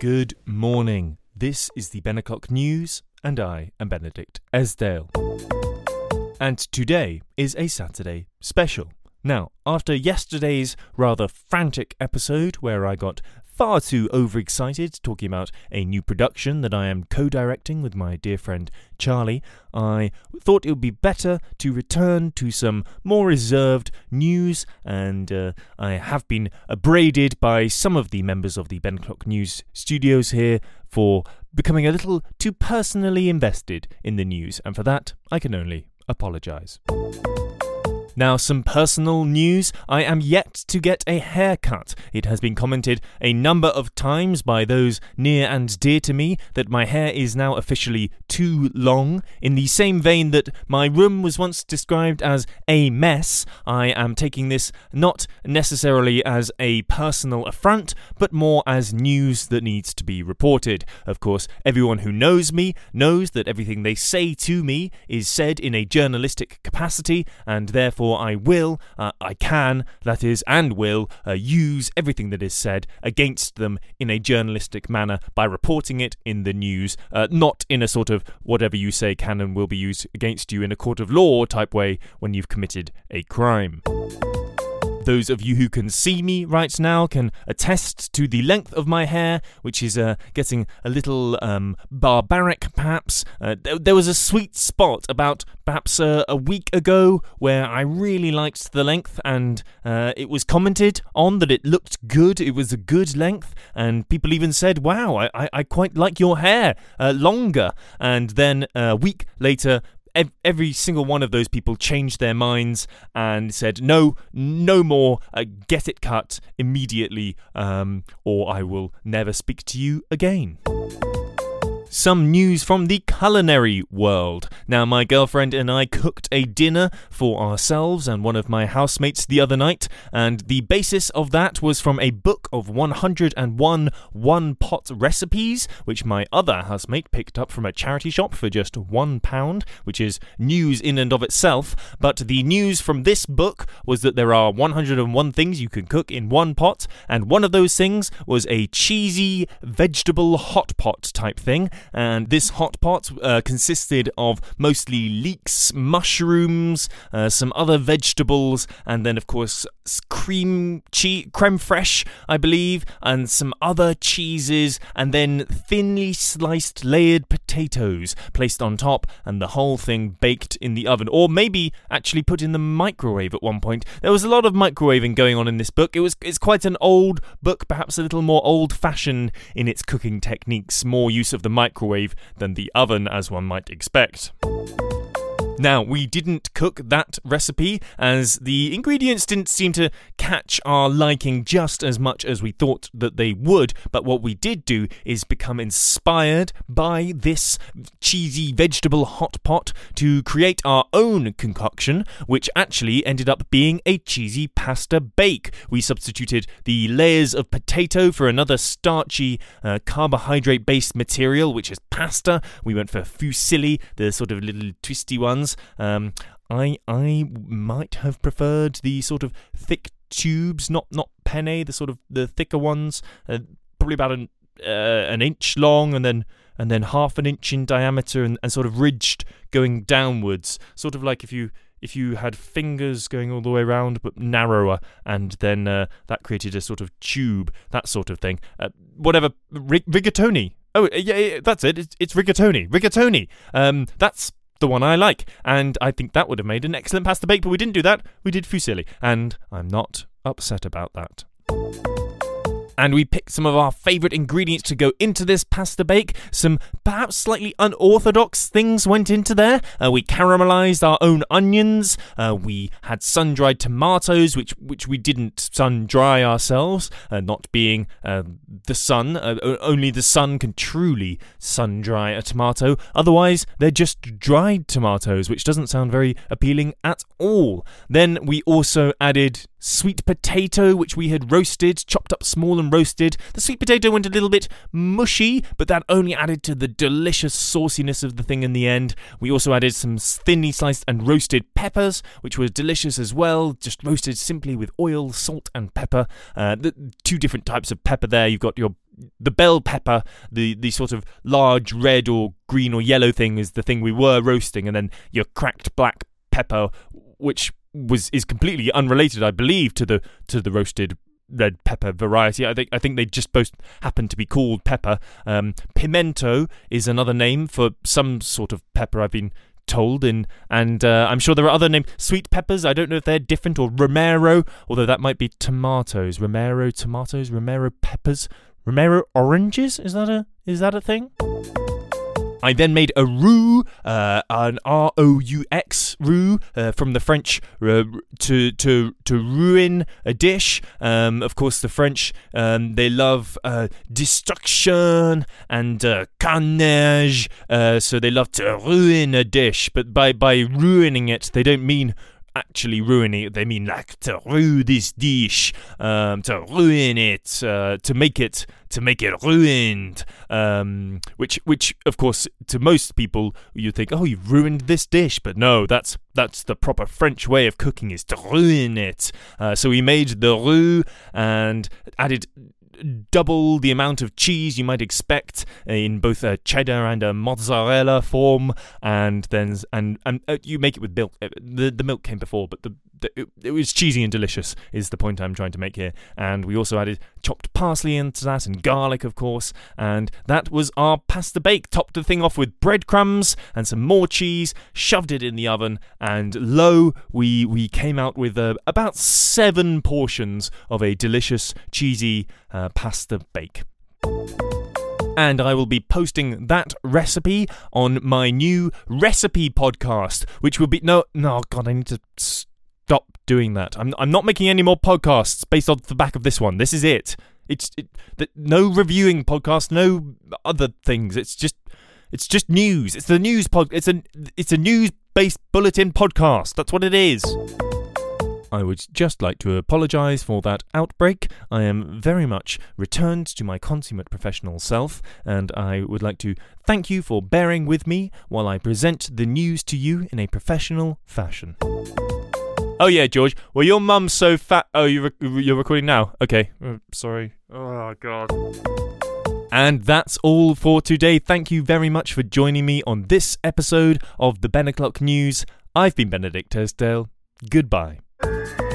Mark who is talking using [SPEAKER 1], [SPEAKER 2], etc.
[SPEAKER 1] Good morning. This is the Ben O'Clock News, and I am Benedict Esdale. And today is a Saturday special. Now, after yesterday's rather frantic episode where I got far too overexcited talking about a new production that I am co directing with my dear friend Charlie, I thought it would be better to return to some more reserved news, and uh, I have been abraded by some of the members of the Ben Clock News studios here for becoming a little too personally invested in the news, and for that I can only apologise. Now, some personal news. I am yet to get a haircut. It has been commented a number of times by those near and dear to me that my hair is now officially too long. In the same vein that my room was once described as a mess, I am taking this not necessarily as a personal affront, but more as news that needs to be reported. Of course, everyone who knows me knows that everything they say to me is said in a journalistic capacity, and therefore I will, uh, I can, that is, and will uh, use everything that is said against them in a journalistic manner by reporting it in the news, uh, not in a sort of whatever you say can and will be used against you in a court of law type way when you've committed a crime. Those of you who can see me right now can attest to the length of my hair, which is uh, getting a little um, barbaric, perhaps. Uh, th- there was a sweet spot about perhaps uh, a week ago where I really liked the length, and uh, it was commented on that it looked good. It was a good length, and people even said, "Wow, I, I, I quite like your hair uh, longer." And then a week later, every single one of those people changed their minds and said, no, no more, uh, get it cut immediately, um, or I will never speak to you again. Some news from the culinary world. Now, my girlfriend and I cooked a dinner for ourselves and one of my housemates the other night, and the basis of that was from a book of 101 one pot recipes, which my other housemate picked up from a charity shop for just one pound, which is news in and of itself. But the news from this book was that there are 101 things you can cook in one pot, and one of those things was a cheesy vegetable hot pot type thing and this hot pot uh, consisted of mostly leeks, mushrooms, uh, some other vegetables, and then, of course, cream cheese, creme fraiche, I believe, and some other cheeses, and then thinly sliced layered potatoes placed on top, and the whole thing baked in the oven, or maybe actually put in the microwave at one point. There was a lot of microwaving going on in this book. It was it's quite an old book, perhaps a little more old-fashioned in its cooking techniques, more use of the microwave than the oven, as one might expect. Now, we didn't cook that recipe as the ingredients didn't seem to catch our liking just as much as we thought that they would, but what we did do is become inspired by this cheesy vegetable hot pot to create our own concoction, which actually ended up being a cheesy pasta bake. We substituted the layers of potato for another starchy uh, carbohydrate based material, which is pasta. We went for fusilli, the sort of little twisty ones ones. Um, I I might have preferred the sort of thick tubes, not not penne, the sort of the thicker ones, uh, probably about an uh, an inch long, and then and then half an inch in diameter, and, and sort of ridged going downwards, sort of like if you if you had fingers going all the way around but narrower, and then uh, that created a sort of tube, that sort of thing. Uh, whatever, rigatoni. Oh yeah, yeah, that's it. It's, it's rigatoni. Rigatoni. Um, that's the one I like. And I think that would have made an excellent pasta bake, but we didn't do that. We did fusilli, and I'm not upset about that and we picked some of our favourite ingredients to go into this pasta bake. Some perhaps slightly unorthodox things went into there. Uh, we caramelized our own onions. Uh, we had sun dried tomatoes, which which we didn't sun dry ourselves, uh, not being uh, the sun. Uh, only the sun can truly sun dry a tomato. Otherwise, they're just dried tomatoes, which doesn't sound very appealing at all. Then we also added sweet potato, which we had roasted, chopped up small and roasted. The sweet potato went a little bit mushy, but that only added to the delicious sauciness of the thing in the end. We also added some thinly sliced and roasted peppers, which were delicious as well, just roasted simply with oil, salt, and pepper. Uh, the two different types of pepper there. You've got your the bell pepper, the the sort of large red or green or yellow thing, is the thing we were roasting, and then your cracked black pepper, which was is completely unrelated, I believe, to the to the roasted red pepper variety. I think I think they just both happen to be called pepper. Um, pimento is another name for some sort of pepper. I've been told in and uh, I'm sure there are other names sweet peppers I don't know if they're different or romero although that might be tomatoes romero tomatoes romero peppers romero oranges is that a is that a thing I then made a roux, uh, an R O U X roux uh, from the French uh, to to to ruin a dish. Um, of course, the French um, they love uh, destruction and uh, carnage, uh, so they love to ruin a dish. But by by ruining it, they don't mean actually ruining it. They mean like to ruin this dish, um, to ruin it, uh, to make it, to make it ruined. Um, which, which, of course, to most people, you think, oh, you've ruined this dish, but no, that's that's the proper French way of cooking is to ruin it. Uh, so we made the roux and added double the amount of cheese you might expect in both a cheddar and a mozzarella form, and then and and uh, you make it with milk. Uh, the the milk came before, but the, the it, it, was cheesy and delicious. Is the point I'm trying to make here. And we also added chopped parsley into that and garlic, of course. And that was our pasta bake. Topped the thing off with breadcrumbs and some more cheese. Shoved it in the oven, and lo, we we came out with uh, about seven portions of a delicious cheesy uh, pasta bake and I will be posting that recipe on my new recipe podcast, which will be no, no, God, I need to stop doing that. I'm, I'm not making any more podcasts based off the back of this one. This is it. It's it, no reviewing podcast, no other things. It's just it's just news. It's the news pod. It's a it's a news based bulletin podcast. That's what it is. I would just like to apologise for that outbreak. I am very much returned to my consummate professional self, and I would like to thank you for bearing with me while I present the news to you in a professional fashion. Oh yeah, George. Well, your mum's so fat. Oh, you are you're recording now. Okay. Uh, sorry. Oh god. And that's all for today. Thank you very much for joining me on this episode of the Ben O'Clock News. I've been Benedict Esdale. Goodbye. Thank you.